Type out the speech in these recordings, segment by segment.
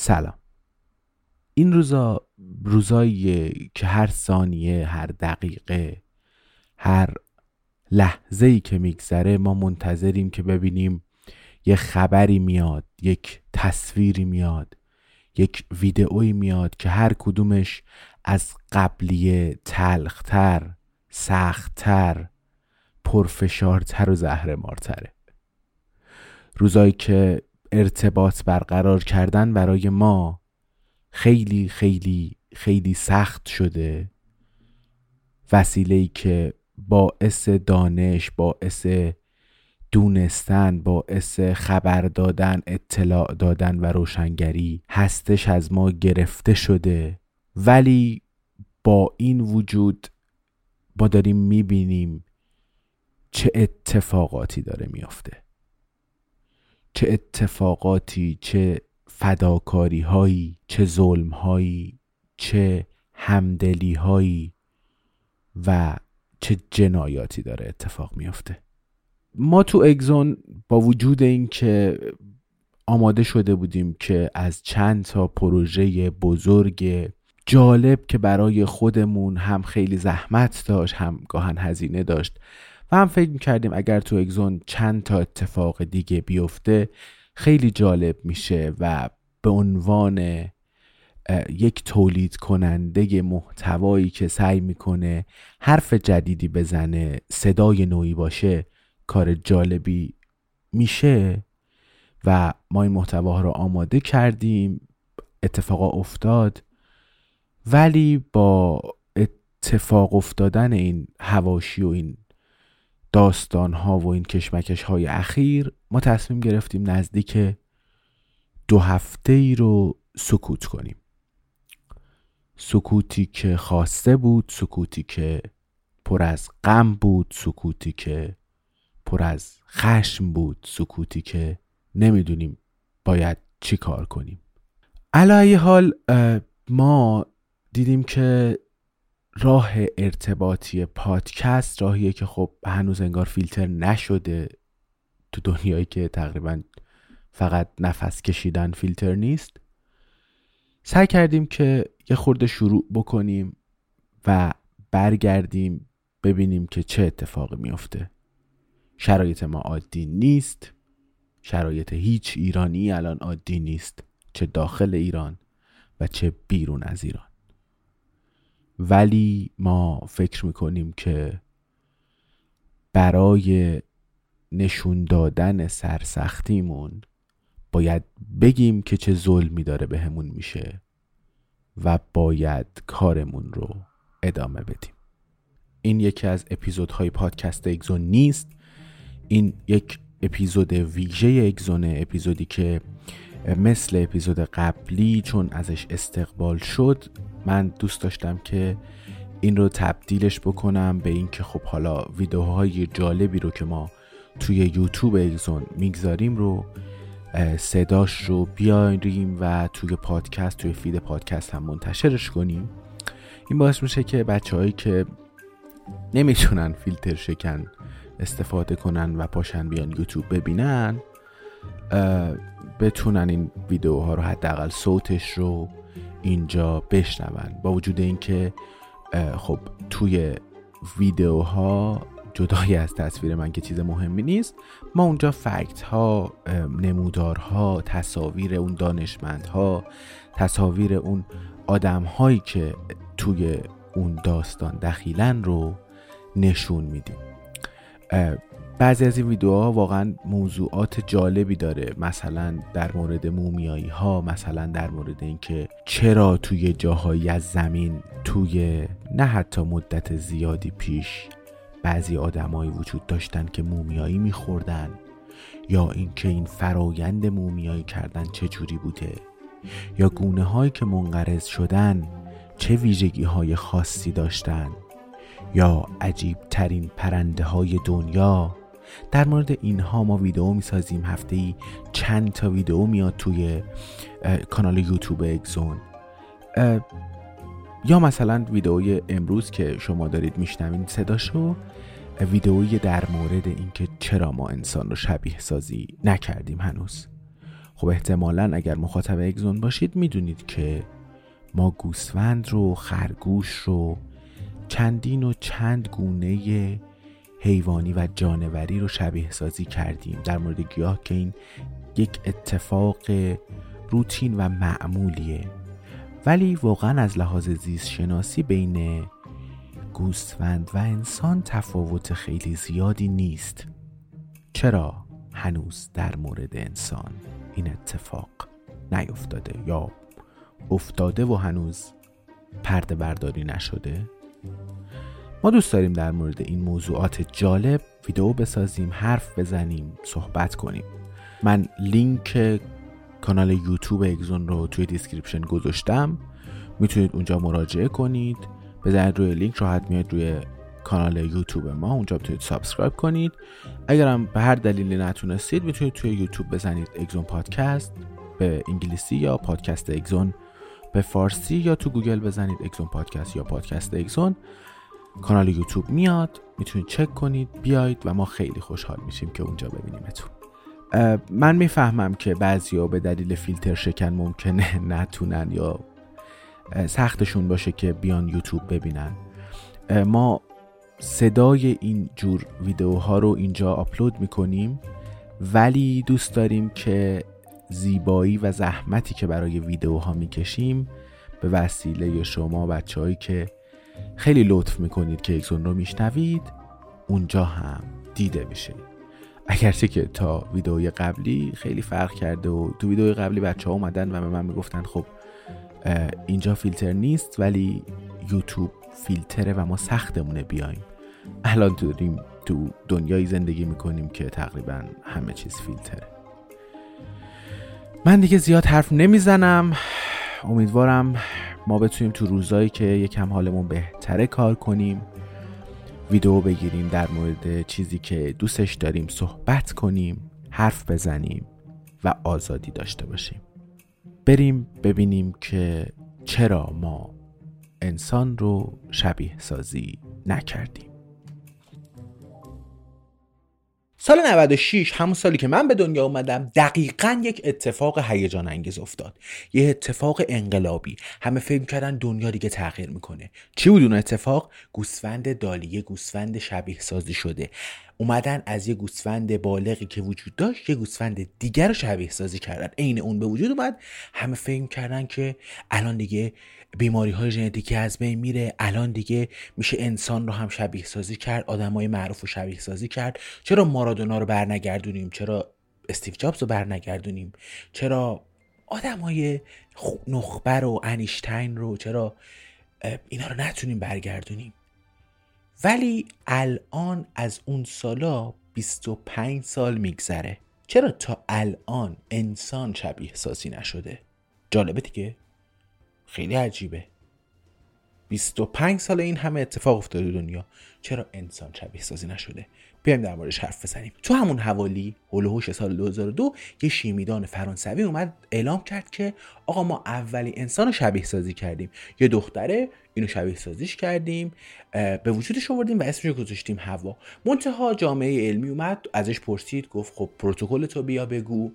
سلام. این روزا روزاییه که هر ثانیه هر دقیقه هر لحظه ای که میگذره ما منتظریم که ببینیم یه خبری میاد یک تصویری میاد یک ویدئویی میاد که هر کدومش از قبلیه تلختر سختتر پرفشارتر و زهرمارتره. روزایی که ارتباط برقرار کردن برای ما خیلی خیلی خیلی سخت شده. وسیله که باعث دانش باعث دونستن باعث خبر دادن اطلاع دادن و روشنگری هستش از ما گرفته شده. ولی با این وجود ما داریم می‌بینیم چه اتفاقاتی داره میافته. چه اتفاقاتی چه فداکاری هایی چه ظلم هایی چه همدلی هایی و چه جنایاتی داره اتفاق میافته. ما تو اگزون با وجود اینکه آماده شده بودیم که از چند تا پروژه بزرگ جالب که برای خودمون هم خیلی زحمت داشت هم گاهن هزینه داشت و هم فکر کردیم اگر تو اگزون چند تا اتفاق دیگه بیفته خیلی جالب میشه و به عنوان یک تولید کننده محتوایی که سعی می‌کنه حرف جدیدی بزنه صدای نوعی باشه کار جالبی میشه و ما این محتواها رو آماده کردیم اتفاقا افتاد ولی با اتفاق افتادن این هواشی و این داستان ها و این کشمکش های اخیر ما تصمیم گرفتیم نزدیک دو هفته ای رو سکوت کنیم. سکوتی که خواسته بود سکوتی که پر از غم بود سکوتی که پر از خشم بود سکوتی که نمی‌دونیم باید چی کار کنیم. علایه حال ما دیدیم که راه ارتباطی پادکست راهیه که خب هنوز انگار فیلتر نشده تو دنیایی که تقریبا فقط نفس کشیدن فیلتر نیست. سعی کردیم که یه خورده شروع بکنیم و برگردیم ببینیم که چه اتفاقی میفته. شرایط ما عادی نیست. شرایط هیچ ایرانی الان عادی نیست. چه داخل ایران و چه بیرون از ایران. ولی ما فکر می‌کنیم که برای نشون دادن سرسختیمون باید بگیم که چه ظلمی داره بهمون میشه و باید کارمون رو ادامه بدیم. این یکی از اپیزودهای پادکست اگزون نیست. این یک اپیزود ویژه اگزونه اپیزودی که مثل اپیزود قبلی چون ازش استقبال شد من دوست داشتم که این رو تبدیلش بکنم به اینکه خب حالا ویدیوهای جالبی رو که ما توی یوتیوب اگزون می‌گذاریم رو صداش رو بیاریم و توی پادکست توی فید پادکست هم منتشرش کنیم. این باعث میشه که بچه که نمی‌تونن فیلتر شکن استفاده کنن و پاشن بیان یوتیوب ببینن بتونن این ویدیوها رو حداقل صوتش رو اینجا بشنون. با وجود اینکه خب توی ویدیوها جدای از تصویر من که چیز مهمی نیست ما اونجا فکت ها نمودارها تصاویر اون دانشمندها تصاویر اون آدم هایی که توی اون داستان دخیلن رو نشون میدیم. بعضی از این ویدیوها واقعا موضوعات جالبی داره. مثلا در مورد مومیایی ها مثلا در مورد اینکه چرا توی جاهایی از زمین توی نه حتی مدت زیادی پیش بعضی آدمایی وجود داشتن که مومیایی میخوردن یا اینکه این فرایند مومیایی کردن چه جوری بوده یا گونه هایی که منقرض شدن چه ویژگی های خاصی داشتن یا عجیب ترین پرنده های دنیا در مورد اینها ما ویدیو می‌سازیم هفته ای چند تا ویدیو میاد توی کانال یوتیوب اگزون یا مثلا ویدئوی امروز که شما دارید میشنوین صداشو ویدئویی در مورد اینکه چرا ما انسان رو شبیه سازی نکردیم هنوز. خب احتمالا اگر مخاطب اگزون باشید می‌دونید که ما گوسفند رو خرگوش رو چندین و چند گونه حیوانی و جانوری رو شبیه سازی کردیم. در مورد گیاه که این یک اتفاق روتین و معمولیه. ولی واقعا از لحاظ زیست شناسی بین گوسفند و انسان تفاوت خیلی زیادی نیست. چرا هنوز در مورد انسان این اتفاق نیفتاده یا افتاده و هنوز پرده برداری نشده؟ ما دوست داریم در مورد این موضوعات جالب ویدیو بسازیم حرف بزنیم صحبت کنیم. من لینک کانال یوتیوب اگزون رو توی description گذاشتم. می‌تونید اونجا مراجعه کنید. بزنید روی لینک راحت میاد روی کانال یوتیوب ما. اونجا می‌تونید subscribe کنید. اگرم به هر دلیلی نتونستید می‌تونید توی یوتیوب بزنید اگزون پادکست به انگلیسی یا پادکست اگزون به فارسی یا تو گوگل بزنید اگزون پادکست یا پادکست اگزون. کانال یوتیوب میاد می‌تونید چک کنید بیاید و ما خیلی خوشحال میشیم که اونجا ببینیمتون. من می‌فهمم که بعضیا به دلیل فیلتر شکن ممکنه نتونن یا سختشون باشه که بیان یوتیوب ببینن. ما صدای این جور ویدیوها رو اینجا آپلود می‌کنیم ولی دوست داریم که زیبایی و زحمتی که برای ویدیوها می‌کشیم به وسیله شما بچههایی که خیلی لطف می‌کنید که اکسون رو میشنوید. اونجا هم دیده بشه اگرچه که تا ویدئوی قبلی خیلی فرق کرده و تو ویدئوی قبلی بچه ها اومدن و به من می‌گفتن خب اینجا فیلتر نیست ولی یوتیوب فیلتره و ما سختمونه بیایم. الان داریم تو دنیایی زندگی می‌کنیم که تقریبا همه چیز فیلتره. من دیگه زیاد حرف نمی‌زنم. امیدوارم ما بتونیم تو روزایی که یکم حالمون بهتره کار کنیم ویدیو بگیریم در مورد چیزی که دوستش داریم صحبت کنیم حرف بزنیم و آزادی داشته باشیم. بریم ببینیم که چرا ما انسان رو شبیه سازی نکردیم. سال 96 همون سالی که من به دنیا اومدم دقیقا یک اتفاق هیجان انگیز افتاد. یه اتفاق انقلابی. همه فکر کردن دنیا دیگه تغییر می‌کنه. چی بود اون اتفاق؟ گوسفند دالیه گوسفند شبیه سازی شده. اومدن از یه گوسفند بالغی که وجود داشت یه گوسفند دیگر رو شبیه سازی کردن. عین اون به وجود اومد. همه فکر کردن که الان دیگه بیماری های ژنتیکی از بین میره. الان دیگه میشه انسان رو هم شبیه سازی کرد آدمای معروف رو شبیه سازی کرد. چرا مارادونا رو برنگردونیم؟ چرا استیو جابز رو برنگردونیم؟ چرا آدمای نخبر و انیشتین رو چرا اینا رو نتونیم برگردونیم؟ ولی الان از اون سالا 25 سال میگذره. چرا تا الان انسان شبیه سازی نشده؟ جالبه دیگه؟ خیلی عجیبه. 25 سال این همه اتفاق افتاده دنیا. چرا انسان شبیه سازی نشده؟ بیایم در موردش حرف بزنیم. تو همون حوالی هولوهوش سال 2002 یه شیمیدان فرانسوی اومد اعلام کرد که آقا ما اولی انسان رو شبیه سازی کردیم. یه دختره اینو شبیه سازیش کردیم به وجودش آوردیم و اسمش گذاشتیم هوا. منتها جامعه علمی اومد ازش پرسید گفت خب پروتکل تو بیا بگو.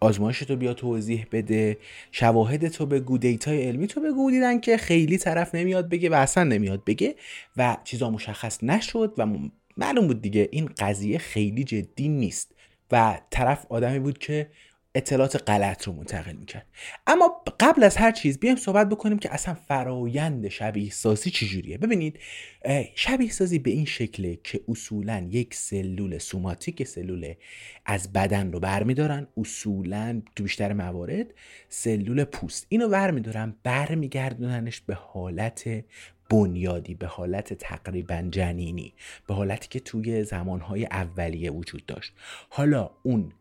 آزمایش تو بیا توضیح بده شواهد تو بگو دیتای علمی تو بگو دیدن که خیلی طرف نمیاد بگه و اصلا نمیاد بگه و چیزا مشخص نشد و معلوم بود دیگه این قضیه خیلی جدی نیست و طرف آدمی بود که اطلاعات غلط رو منتقل می‌کرد. اما قبل از هر چیز بیایم صحبت بکنیم که اصلا فرایند شبیه سازی چجوریه. ببینید شبیه سازی به این شکله که اصولا یک سلول سوماتیک سلول از بدن رو برمیدارن اصولا تو بیشتر موارد سلول پوست. اینو برمیدارن برمیگردوننش به حالت بنیادی به حالت تقریبا جنینی به حالتی که توی زمانهای اولیه وجود داشت. حالا اون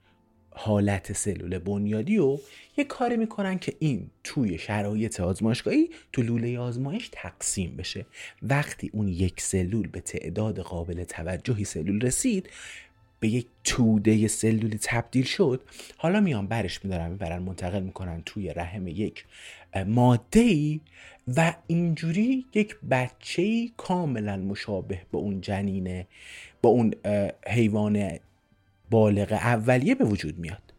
حالت سلول بنیادی و یه کاری می‌کنن که این توی شرایط آزمایشگاهی تو لوله آزمایش تقسیم بشه. وقتی اون یک سلول به تعداد قابل توجهی سلول رسید به یک توده سلولی تبدیل شد. حالا میان برش میدارن می‌برن منتقل می‌کنن توی رحم یک ماده ای و اینجوری یک بچه کاملا مشابه به اون جنینه با اون حیوان بالغ اولیه به وجود میاد.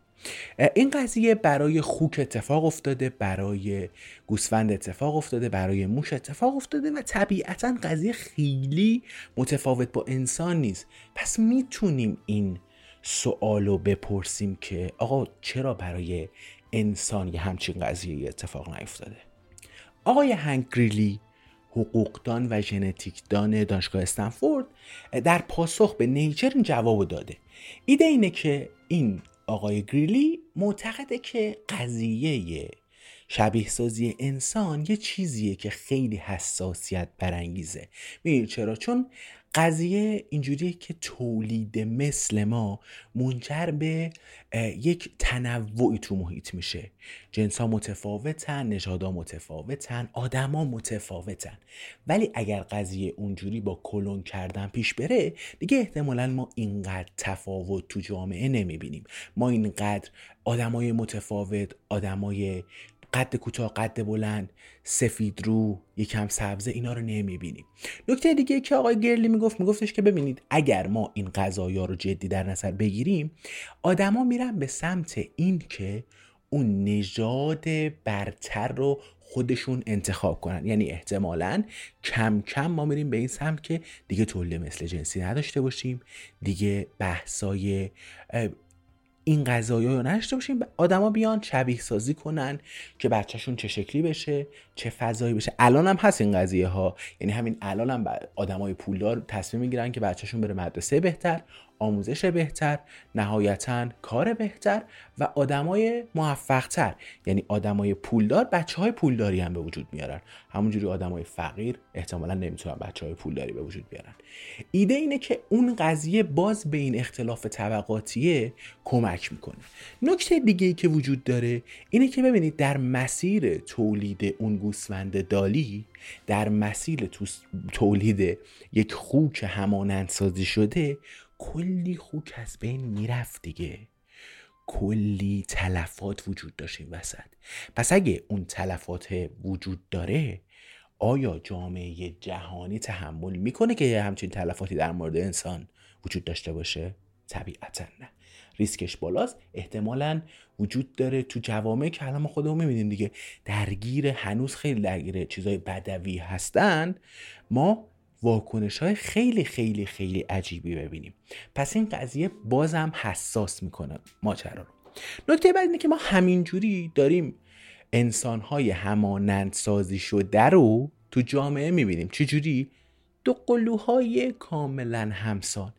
این قضیه برای خوک اتفاق افتاده برای گوسفند اتفاق افتاده برای موش اتفاق افتاده و طبیعتا قضیه خیلی متفاوت با انسان نیست. پس می‌تونیم این سوال رو بپرسیم که آقا چرا برای انسان یه همچین قضیه اتفاق نیفتاده؟ آقای هنگ گریلی حقوقدان و ژنتیکدان دانشگاه استنفورد در پاسخ به نیچر این جواب داده. ایده اینه که این آقای گریلی معتقده که قضیه شبیه سازی انسان یه چیزیه که خیلی حساسیت برانگیزه. می‌دونید چرا؟ چون قضیه اینجوریه که تولید مثل ما منجر به یک تنوعی تو محیط میشه. جنس ها متفاوتن نژادها متفاوتن آدما متفاوتن. ولی اگر قضیه اونجوری با کلون کردن پیش بره دیگه احتمالا ما اینقدر تفاوت تو جامعه نمی‌بینیم. ما اینقدر آدمای متفاوت آدمای قد کوتاه قد بلند سفید رو یکم سبزه اینا رو نمی‌بینیم نکته دیگه که آقای گرلی می‌گفت میگفتش که ببینید اگر ما این قضایا رو جدی در نظر بگیریم آدما میرن به سمت این که اون نژاد برتر رو خودشون انتخاب کنن. یعنی احتمالا کم کم ما میریم به این سمت که دیگه تولید مثل جنسی نداشته باشیم دیگه بحثای این قضایی رو نشته باشیم. آدما بیان شبیه سازی کنن که بچهشون چه شکلی بشه چه فضایی بشه. الان هم هست این قضیه ها. یعنی همین الان هم آدمای پولدار تصمیم می‌گیرن که بچهشون بره مدرسه بهتر. آموزش بهتر نهایتا کار بهتر و آدمای موفقتر. یعنی آدمای پولدار بچه های پولداری هم به وجود میارن. همونجوری آدمای فقیر احتمالا نمی‌تونن بچه های پولداری به وجود بیارن. ایده اینه که اون قضیه باز به این اختلاف طبقاتیه کمک می‌کنه. نکته دیگه ای که وجود داره اینه که ببینید در مسیر تولید اون گوسفند دالی در مسیر تولید یک خوک همانندسازی شده کلی خوک از بین می‌رفت دیگه. کلی تلفات وجود داشت این وسط. پس اگه اون تلفات وجود داره آیا جامعه جهانی تحمل می‌کنه که همچین تلفاتی در مورد انسان وجود داشته باشه؟ طبیعتا نه. ریسکش بالاست. احتمالا وجود داره تو جوامع که الان ما خودمون می‌بینیم دیگه. درگیر هنوز خیلی درگیر چیزای بدوی هستن. ما واکنش های خیلی خیلی خیلی عجیبی ببینیم. پس این قضیه بازم حساس می‌کنه ماجرا رو. نکته بعد اینه که ما همینجوری داریم انسان های همانند سازی شده رو تو جامعه می‌بینیم. چجوری؟ دو قلوهای کاملا همسان.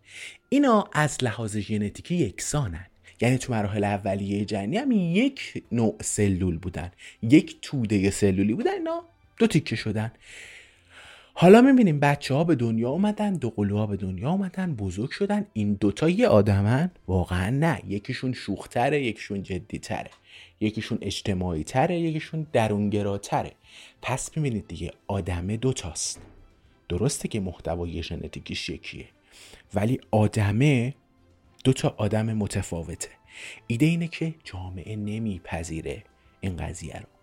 اینا از لحاظ ژنتیکی یکسانن. یعنی تو مراحل اولیه جنی هم یک نوع سلول بودن. یک توده سلولی بودن. اینا دو تیکه شدن. حالا می‌بینیم بچه ها به دنیا اومدن دو قلوها به دنیا اومدن بزرگ شدن. این دوتا یه آدمن؟ واقعا نه. یکیشون شوختره یکیشون جدیتره. یکیشون اجتماعی تره یکیشون درونگراتره. پس می‌بینید دیگه آدمه دوتاست درسته که محتوای ژنتیکیش یکیه. ولی آدمه دوتا آدم متفاوته. ایده اینه که جامعه نمیپذیره این قضیه رو.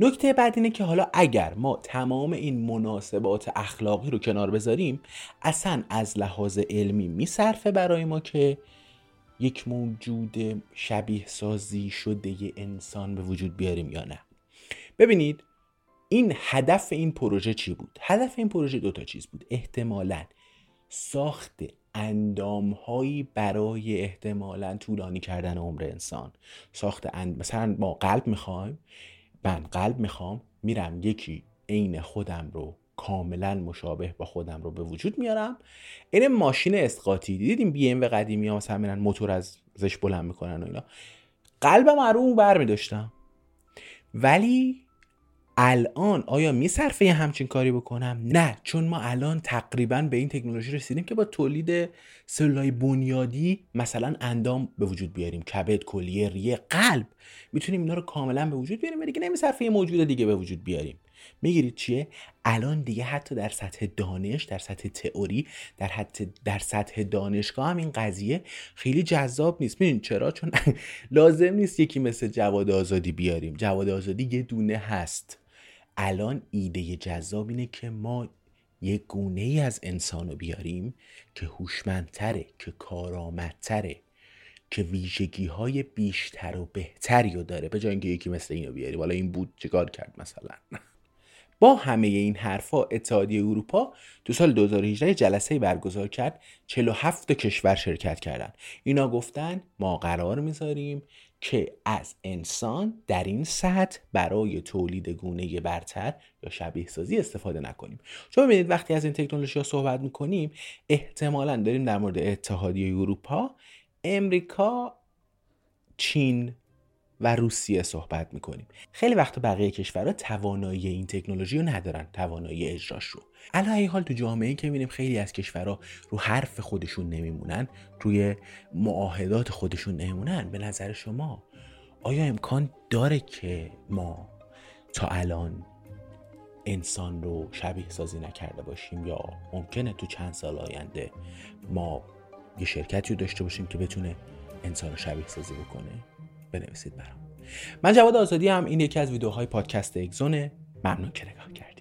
نکته بعد اینه که حالا اگر ما تمام این مناسبات اخلاقی رو کنار بذاریم اصلا از لحاظ علمی میصرفه برای ما که یک موجود شبیه سازی شده انسان به وجود بیاریم یا نه. ببینید این هدف این پروژه چی بود؟ هدف این پروژه دوتا چیز بود. احتمالا ساخت اندامهایی برای احتمالا طولانی کردن عمر انسان. ساخت اند... مثلا ما قلب می‌خوایم. من قلب می‌خوام میرم یکی عین خودم رو کاملا مشابه با خودم رو به وجود میارم. این ماشین اسقاطی دیدیم بی ام و قدیمی ها مثلا میرن موتور از زش بلند می‌کنن و اینا. قلبم رو اون بر میداشتم. ولی الان آیا میصرفه یه همچین کاری بکنم؟ نه چون ما الان تقریبا به این تکنولوژی رسیدیم که با تولید سلولای بنیادی مثلا اندام به وجود بیاریم. کبد کلیه ریه قلب. می‌تونیم اینا رو کاملا به وجود بیاریم و دیگه نمیصرفه یه موجود دیگه به وجود بیاریم. می‌گیرید چیه؟ الان دیگه حتی در سطح دانش در سطح تئوری در حتی در سطح دانشگاه هم این قضیه خیلی جذاب نیست. ببین چرا؟ چون لازم نیست یکی مثل جواد آزادی بیاریم. جواد آزادی یه دونه هست. الان ایده جذاب اینه که ما یک گونه ای از انسان رو بیاریم که هوشمندتره که کارآمدتره که ویژگی های بیشتر و بهتری رو داره به جای اینکه یکی مثل اینو بیاریم حالا این بود چیکار کرد مثلا؟ با همه این حرفا اتحادیه اروپا تو سال 2018 جلسه برگزار کرد 47 کشور شرکت کردن. اینا گفتن ما قرار می‌ذاریم که از انسان در این سطح برای تولید گونه برتر یا شبیه سازی استفاده نکنیم. چون ببینید وقتی از این تکنولوژی ها صحبت می‌کنیم احتمالا داریم در مورد اتحادیه اروپا امریکا چین و روسیه صحبت می‌کنیم. خیلی وقت بقیه کشورها توانایی این تکنولوژی رو ندارن توانایی اجراش رو. علا حال تو جامعه که می‌بینیم خیلی از کشورها رو حرف خودشون نمیمونن روی معاهدات خودشون نمیمونن. به نظر شما آیا امکان داره که ما تا الان انسان رو شبیه سازی نکرده باشیم یا ممکنه تو چند سال آینده ما یه شرکتی رو داشته باشیم که بتونه انسان رو شبیه سازی بکنه؟ بنویسید برام. من جواد آزادی هم این یکی از ویدیوهای پادکست اگزونه ممنون که نگاه کرد